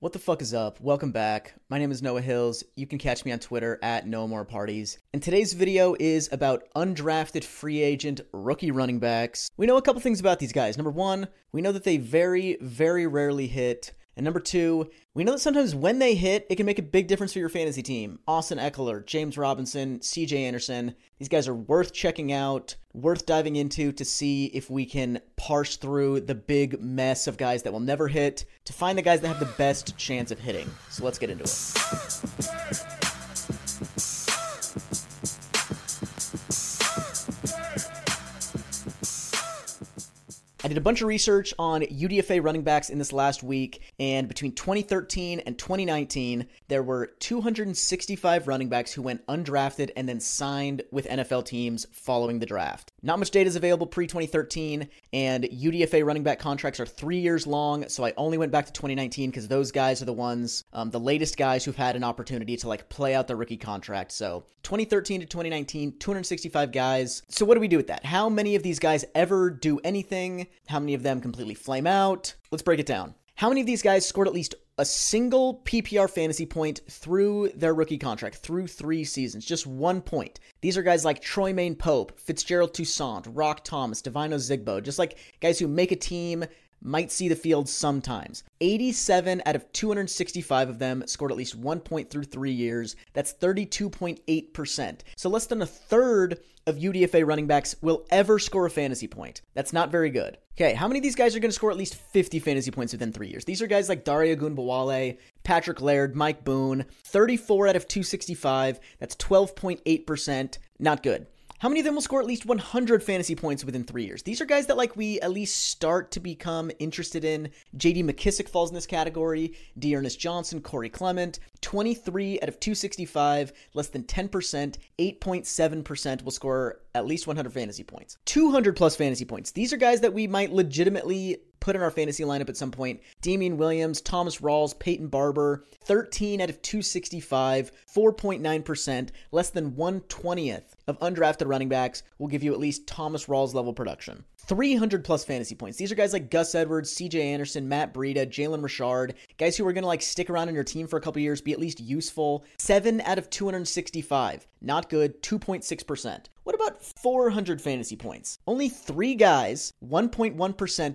What the fuck is up? Welcome back. My name is Noah Hills. You can catch me on Twitter at No More Parties. And today's video is about undrafted free agent rookie running backs. We know a couple things about these guys. Number one, we know that they very, very rarely hit. And number two, we know that sometimes when they hit, it can make a big difference for your fantasy team. Austin Ekeler, James Robinson, CJ Anderson, these guys are worth checking out, worth diving into to see if we can parse through the big mess of guys that will never hit to find the guys that have the best chance of hitting. So let's get into it. Did a bunch of research on UDFA running backs in this last week, and between 2013 and 2019, there were 265 running backs who went undrafted and then signed with NFL teams following the draft. Not much data is available pre 2013, and UDFA running back contracts are three years long, so I only went back to 2019 because those guys are the ones, um, the latest guys who've had an opportunity to like play out their rookie contract. So 2013 to 2019, 265 guys. So what do we do with that? How many of these guys ever do anything? How many of them completely flame out? Let's break it down. How many of these guys scored at least a single PPR fantasy point through their rookie contract, through three seasons, just one point. These are guys like Troymaine Pope, Fitzgerald Toussaint, Rock Thomas, Devine Ozigbo, just like guys who make a team, might see the field sometimes. 87 out of 265 of them scored at least one point through three years. That's 32.8%. So less than a third of UDFA running backs will ever score a fantasy point. That's not very good. Okay, how many of these guys are going to score at least 50 fantasy points within three years? These are guys like Dare Ogunbowale, Patrick Laird, Mike Boone. 34 out of 265. That's 12.8%. Not good. How many of them will score at least 100 fantasy points within three years? These are guys that like we at least start to become interested in. J.D. McKissick falls in this category. D'Ernest Johnson, Corey Clement. 23 out of 265, less than 10%, 8.7% will score at least 100 fantasy points. 200 plus fantasy points. These are guys that we might legitimately put in our fantasy lineup at some point. Damien Williams, Thomas Rawls, Peyton Barber, 13 out of 265, 4.9%, less than 120th of undrafted running backs will give you at least Thomas Rawls level production. 300 plus fantasy points. These are guys like Gus Edwards, CJ Anderson, Matt Breida, Jalen Richard, guys who are going to like stick around in your team for a couple years, be at least useful. 7 out of 265. Not good, 2.6%. What about 400 fantasy points? Only three guys, 1.1%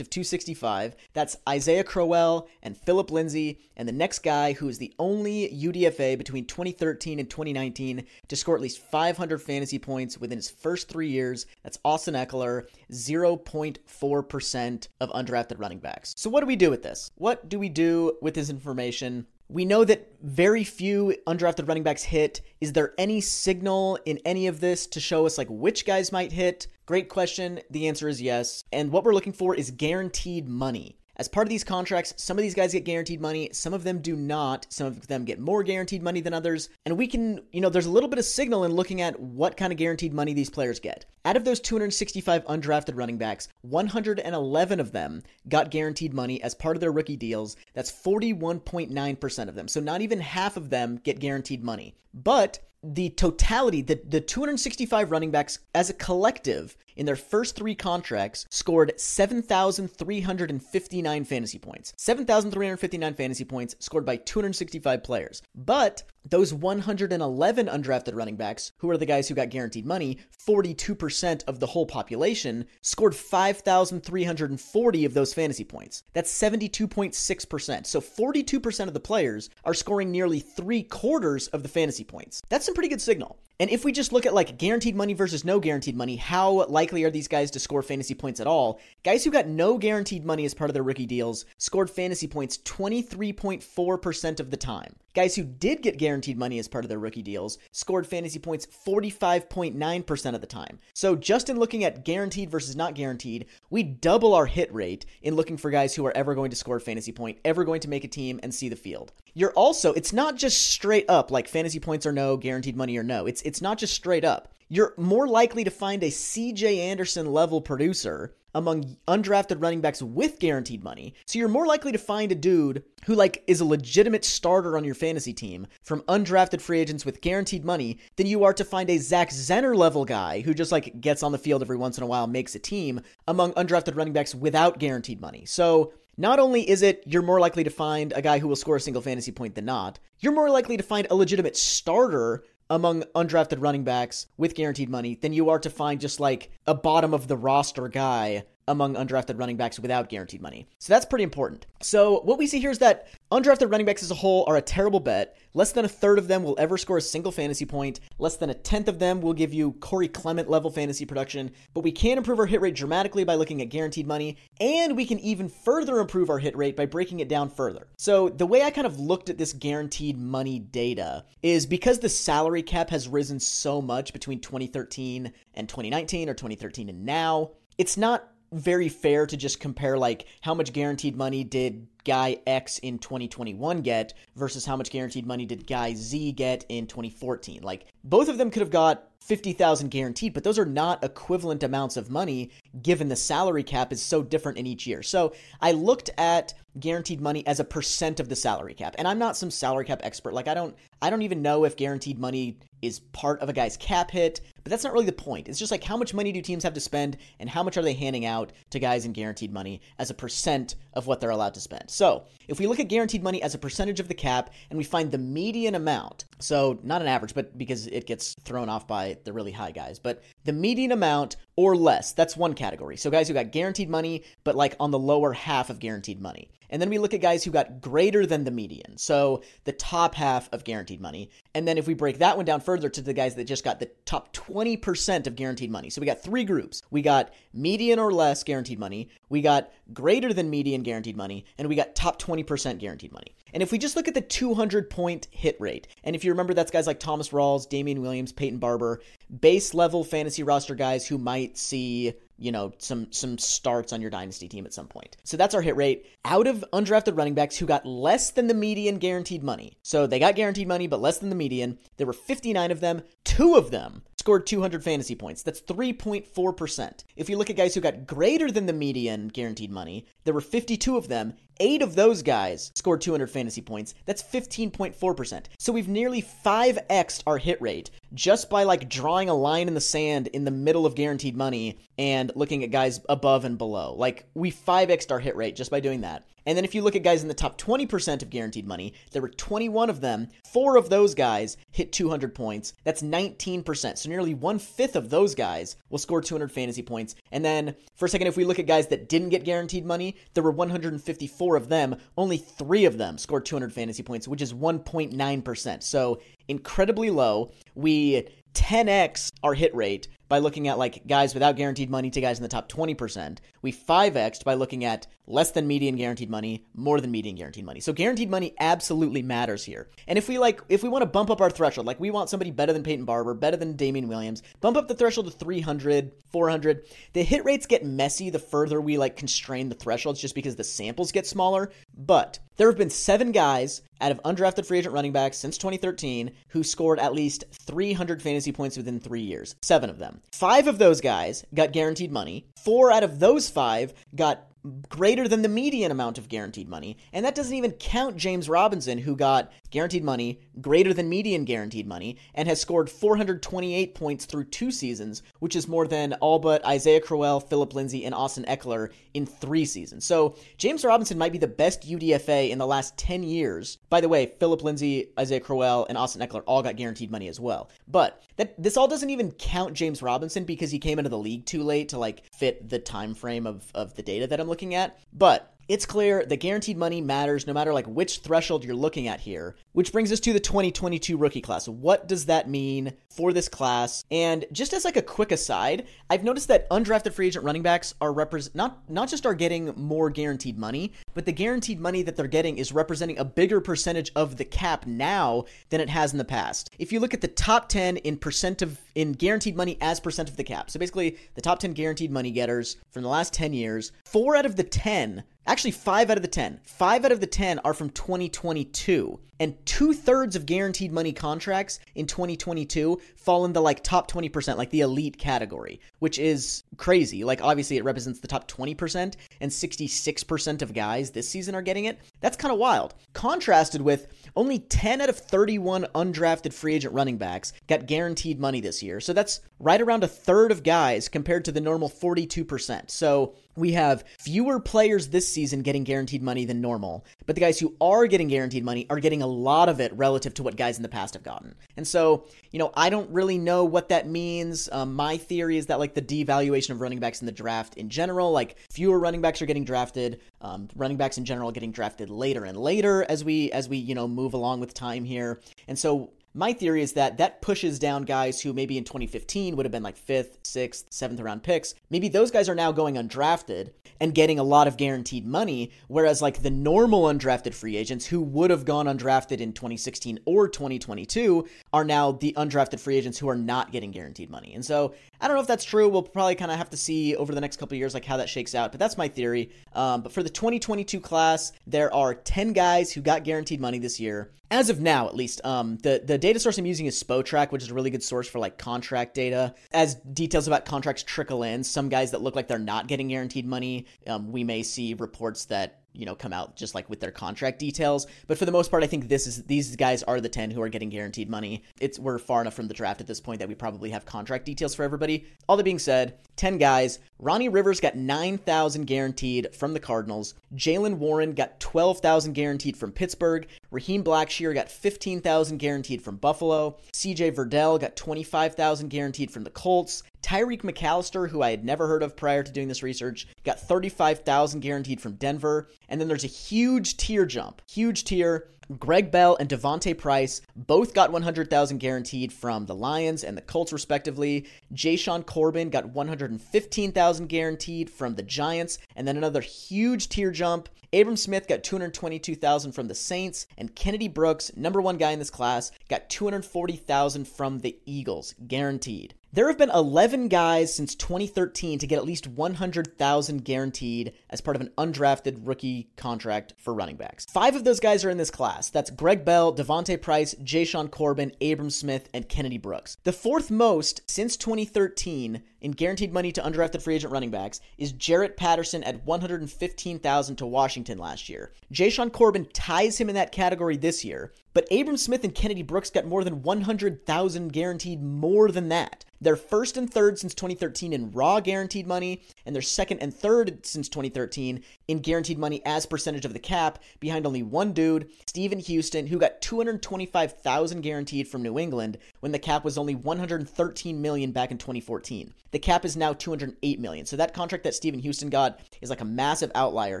of 265. That's Isaiah Crowell and Philip Lindsay, and the next guy who is the only UDFA between 2013 and 2019 to score at least 500 fantasy points within his first three years. That's Austin Ekeler, 0.4% of undrafted running backs. So, what do we do with this? What do we do with this information? We know that very few undrafted running backs hit. Is there any signal in any of this to show us like which guys might hit? Great question. The answer is yes. And what we're looking for is guaranteed money. As part of these contracts, some of these guys get guaranteed money, some of them do not. Some of them get more guaranteed money than others. And we can, you know, there's a little bit of signal in looking at what kind of guaranteed money these players get. Out of those 265 undrafted running backs, 111 of them got guaranteed money as part of their rookie deals. That's 41.9% of them. So not even half of them get guaranteed money. But the totality, the, the 265 running backs as a collective in their first three contracts scored 7,359 fantasy points. 7,359 fantasy points scored by 265 players. But those 111 undrafted running backs, who are the guys who got guaranteed money, 42% of the whole population, scored 5,340 of those fantasy points. That's 72.6%. So 42% of the players are scoring nearly three quarters of the fantasy points. That's some pretty good signal. And if we just look at like guaranteed money versus no guaranteed money, how likely are these guys to score fantasy points at all? Guys who got no guaranteed money as part of their rookie deals scored fantasy points 23.4% of the time. Guys who did get guaranteed money as part of their rookie deals scored fantasy points 45.9% of the time. So, just in looking at guaranteed versus not guaranteed, we double our hit rate in looking for guys who are ever going to score a fantasy point, ever going to make a team and see the field. You're also, it's not just straight up like fantasy points or no, guaranteed money or no. It's it's not just straight up. You're more likely to find a CJ Anderson level producer among undrafted running backs with guaranteed money. So you're more likely to find a dude who like is a legitimate starter on your fantasy team from undrafted free agents with guaranteed money than you are to find a Zach Zenner level guy who just like gets on the field every once in a while, makes a team among undrafted running backs without guaranteed money. So not only is it you're more likely to find a guy who will score a single fantasy point than not, you're more likely to find a legitimate starter among undrafted running backs with guaranteed money than you are to find just like a bottom of the roster guy among undrafted running backs without guaranteed money. So that's pretty important. So what we see here is that undrafted running backs as a whole are a terrible bet. Less than a third of them will ever score a single fantasy point. Less than a tenth of them will give you Corey Clement level fantasy production. But we can improve our hit rate dramatically by looking at guaranteed money, and we can even further improve our hit rate by breaking it down further. So the way I kind of looked at this guaranteed money data is because the salary cap has risen so much between 2013 and 2019 or 2013 and now, it's not very fair to just compare like how much guaranteed money did guy X in 2021 get versus how much guaranteed money did guy Z get in 2014. Like both of them could have got 50,000 guaranteed, but those are not equivalent amounts of money given the salary cap is so different in each year. So I looked at guaranteed money as a percent of the salary cap. And I'm not some salary cap expert. Like I don't I don't even know if guaranteed money is part of a guy's cap hit, but that's not really the point. It's just like how much money do teams have to spend and how much are they handing out to guys in guaranteed money as a percent of what they're allowed to spend. So, if we look at guaranteed money as a percentage of the cap and we find the median amount, so not an average, but because it gets thrown off by the really high guys, but the median amount or less, that's one category. So guys who got guaranteed money but like on the lower half of guaranteed money. And then we look at guys who got greater than the median, so the top half of guaranteed money. And then if we break that one down further to the guys that just got the top 20% of guaranteed money. So we got three groups. We got median or less guaranteed money, we got greater than median guaranteed money, and we got top 20% guaranteed money. And if we just look at the 200 point hit rate, and if you remember, that's guys like Thomas Rawls, Damien Williams, Peyton Barber, base level fantasy roster guys who might see you know some some starts on your dynasty team at some point. So that's our hit rate out of undrafted running backs who got less than the median guaranteed money. So they got guaranteed money but less than the median. There were 59 of them. Two of them scored 200 fantasy points. That's 3.4%. If you look at guys who got greater than the median guaranteed money, there were 52 of them. Eight of those guys scored 200 fantasy points. That's 15.4%. So we've nearly 5x'd our hit rate just by like drawing a line in the sand in the middle of guaranteed money and looking at guys above and below. Like we 5x'd our hit rate just by doing that. And then if you look at guys in the top 20% of guaranteed money, there were 21 of them. Four of those guys hit 200 points. That's 19%. So nearly one fifth of those guys will score 200 fantasy points. And then for a second, if we look at guys that didn't get guaranteed money, there were 154 of them. Only three of them scored 200 fantasy points, which is 1.9%. So incredibly low. We 10x our hit rate by looking at like guys without guaranteed money to guys in the top 20%. We 5x'd by looking at less than median guaranteed money, more than median guaranteed money. So guaranteed money absolutely matters here. And if we like if we want to bump up our threshold, like we want somebody better than Peyton Barber, better than Damien Williams, bump up the threshold to 300, 400. The hit rates get messy the further we like constrain the thresholds just because the samples get smaller, but there have been 7 guys out of undrafted free agent running backs since 2013 who scored at least 300 fantasy points within 3 years. 7 of them. Five of those guys got guaranteed money. Four out of those five got greater than the median amount of guaranteed money. And that doesn't even count James Robinson, who got guaranteed money greater than median guaranteed money and has scored 428 points through two seasons, which is more than all but Isaiah Crowell, Philip Lindsay, and Austin Ekeler in three seasons. So James Robinson might be the best UDFA in the last 10 years. By the way, Philip Lindsay, Isaiah Crowell, and Austin Ekeler all got guaranteed money as well. But that this all doesn't even count James Robinson because he came into the league too late to like fit the time frame of, of the data that I'm looking at. But it's clear that guaranteed money matters no matter like which threshold you're looking at here. Which brings us to the 2022 rookie class. What does that mean for this class? And just as like a quick aside, I've noticed that undrafted free agent running backs are represent not not just are getting more guaranteed money, but the guaranteed money that they're getting is representing a bigger percentage of the cap now than it has in the past. If you look at the top 10 in percent of in guaranteed money as percent of the cap. So basically the top 10 guaranteed money getters from the last 10 years, 4 out of the 10 Actually, five out of the 10. Five out of the 10 are from 2022. And two thirds of guaranteed money contracts in 2022 fall in the like top 20%, like the elite category, which is crazy. Like, obviously, it represents the top 20%, and 66% of guys this season are getting it. That's kind of wild. Contrasted with only 10 out of 31 undrafted free agent running backs got guaranteed money this year. So that's right around a third of guys compared to the normal 42%. So we have fewer players this season getting guaranteed money than normal, but the guys who are getting guaranteed money are getting a lot of it relative to what guys in the past have gotten. And so, you know, I don't really know what that means. Um, my theory is that like the devaluation of running backs in the draft in general, like fewer running backs are getting drafted. Um, running backs in general getting drafted later and later as we as we you know move along with time here. And so my theory is that that pushes down guys who maybe in 2015 would have been like fifth, sixth, seventh round picks. Maybe those guys are now going undrafted and getting a lot of guaranteed money, whereas like the normal undrafted free agents who would have gone undrafted in 2016 or 2022 are now the undrafted free agents who are not getting guaranteed money. And so I don't know if that's true. We'll probably kind of have to see over the next couple years like how that shakes out, but that's my theory. Um, but for the 2022 class, there are 10 guys who got guaranteed money this year as of now at least um, the, the data source i'm using is spotrac which is a really good source for like contract data. As details about contracts trickle in some guys that look like they're not getting guaranteed money um, we may see reports that you know come out just like with their contract details. But for the most part i think this is these guys are the 10 who are getting guaranteed money. It's we're far enough from the draft at this point that we probably have contract details for everybody. All that being said 10 guys ronnie rivers got 9000 guaranteed from the cardinals. Jaylen warren got 12000 guaranteed from pittsburgh. Raheem blackshear got 15000 guaranteed from buffalo. Cj verdell got 25000 guaranteed from the colts Tyreik McAllister, who I had never heard of prior to doing this research, got 35,000 guaranteed from Denver. And then there's a huge tier jump, huge tier. Greg Bell and D'Vonte Price both got 100,000 guaranteed from the Lions and the Colts, respectively. Jashaun Corbin got 115,000 guaranteed from the Giants, and then another huge tier jump. Abram Smith got 222,000 from the Saints, and Kennedy Brooks, number one guy in this class, got 240,000 from the Eagles, guaranteed. There have been 11 guys since 2013 to get at least 100,000 guaranteed as part of an undrafted rookie contract for running backs. Five of those guys are in this class. That's Greg Bell, D'Vonte Price, Jashaun Corbin, Abram Smith, and Kennedy Brooks. The fourth most since 2013 in guaranteed money to undrafted free agent running backs is Jaret Patterson at 115,000 to Washington last year. Jashaun Corbin ties him in that category this year, but Abram Smith and Kennedy Brooks got more than 100,000 guaranteed more than that. They're first and third since 2013 in raw guaranteed money, and they're second and third since 2013 in guaranteed money as percentage of the cap, behind only one dude, Stephen Houston, who got 225,000 guaranteed from New England when the cap was only 113 million back in 2014. The cap is now 208 million. So that contract that Stephen Houston got is like a massive outlier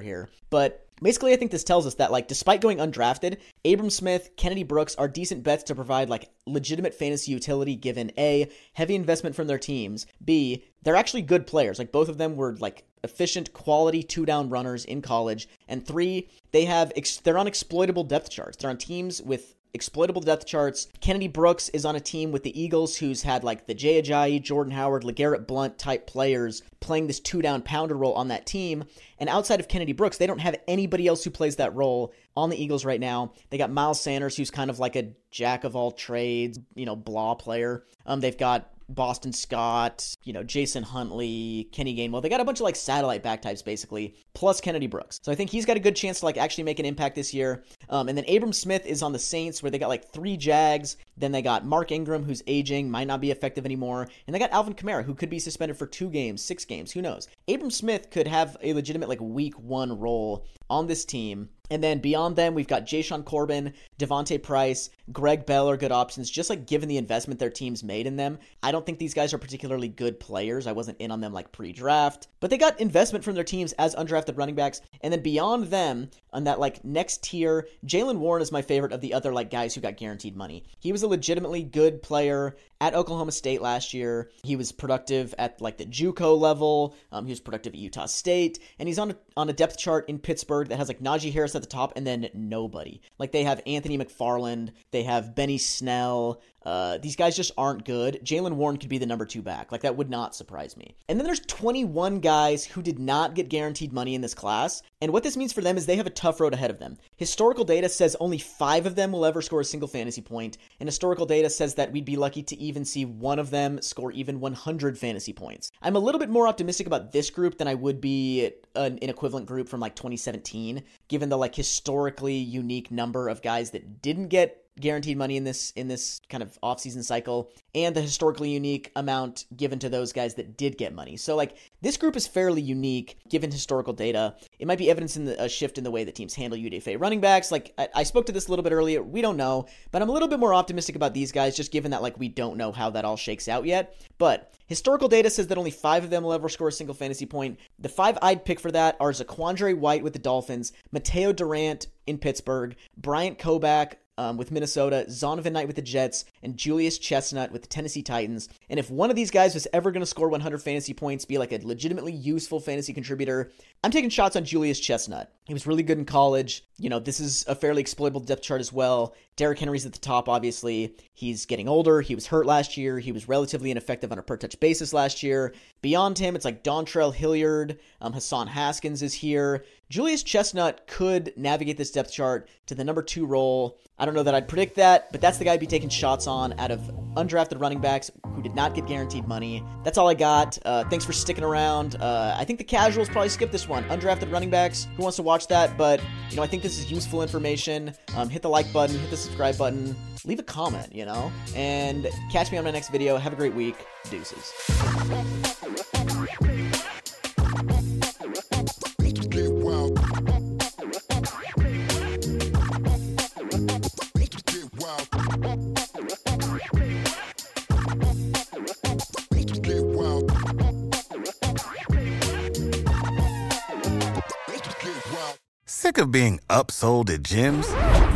here. But basically, I think this tells us that, like, despite going undrafted, Abram Smith, Kennedy Brooks are decent bets to provide, like, legitimate fantasy utility given A, heavy investment from their teams, B, they're actually good players. Like, both of them were, like, efficient, quality two down runners in college, and three, they have, ex- they're on exploitable depth charts. They're on teams with exploitable depth charts. Kennedy Brooks is on a team with the Eagles who's had like the Jay Ajayi, Jordan Howard, LeGarrette Blunt type players playing this two down pounder role on that team. And outside of Kennedy Brooks, they don't have anybody else who plays that role on the Eagles right now. They got Miles Sanders, who's kind of like a jack of all trades, you know, blah player. Um, they've got Boston Scott, you know, Jason Huntley, Kenny Gainwell. They got a bunch of like satellite back types basically, plus Kennedy Brooks. So I think he's got a good chance to like actually make an impact this year. Um, and then Abram Smith is on the Saints where they got like three Jags. Then they got Mark Ingram who's aging, might not be effective anymore. And they got Alvin Kamara who could be suspended for two games, six games, who knows. Abram Smith could have a legitimate like week one role on this team. And then beyond them, we've got Jashaun Corbin, D'Vonte Price, Greg Bell are good options, just like given the investment their teams made in them. I don't think these guys are particularly good players. I wasn't in on them like pre draft, but they got investment from their teams as undrafted running backs. And then beyond them, on that like next tier, Jaylen Warren is my favorite of the other like guys who got guaranteed money. He was a legitimately good player at Oklahoma State last year. He was productive at like the JUCO level. Um, he was productive at Utah State, and he's on a, on a depth chart in Pittsburgh that has like Najee Harris at the top, and then nobody. Like they have Anthony McFarland, they have Benny Snell, uh, these guys just aren't good. Jaylen Warren could be the number two back. Like, that would not surprise me. And then there's 21 guys who did not get guaranteed money in this class. And what this means for them is they have a tough road ahead of them. Historical data says only five of them will ever score a single fantasy point, and historical data says that we'd be lucky to even see one of them score even 100 fantasy points. I'm a little bit more optimistic about this group than I would be an, an equivalent group from like 2017, given the like historically unique number of guys that didn't get guaranteed money in this in this kind of offseason cycle and the historically unique amount given to those guys that did get money. So like this group is fairly unique given historical data. It might be evidence in the, a shift in the way that teams handle UDFA running backs. Like I, I spoke to this a little bit earlier. We don't know, but I'm a little bit more optimistic about these guys just given that like we don't know how that all shakes out yet. But historical data says that only five of them will ever score a single fantasy point. The five I'd pick for that are Zaquandre White with the Dolphins, Mateo Durant in Pittsburgh, Bryant Koback um, with Minnesota, Zonovan Knight with the Jets, and Julius Chestnut with the Tennessee Titans. And if one of these guys was ever going to score 100 fantasy points, be like a legitimately useful fantasy contributor, I'm taking shots on Julius Chestnut. He was really good in college. You know, this is a fairly exploitable depth chart as well. Derrick Henry's at the top, obviously. He's getting older. He was hurt last year. He was relatively ineffective on a per touch basis last year. Beyond him, it's like Dontrell Hilliard, um, Hassan Haskins is here. Julius Chestnut could navigate this depth chart to the number two role. I don't know that I'd predict that, but that's the guy I'd be taking shots on out of undrafted running backs who did not get guaranteed money. That's all I got. Uh, thanks for sticking around. Uh, I think the casuals probably skip this one. Undrafted running backs. Who wants to watch that? But you know, I think this is useful information. Um, hit the like button, hit the subscribe button, leave a comment. You know, and catch me on my next video. Have a great week. Deuces. Sick of being upsold at gyms?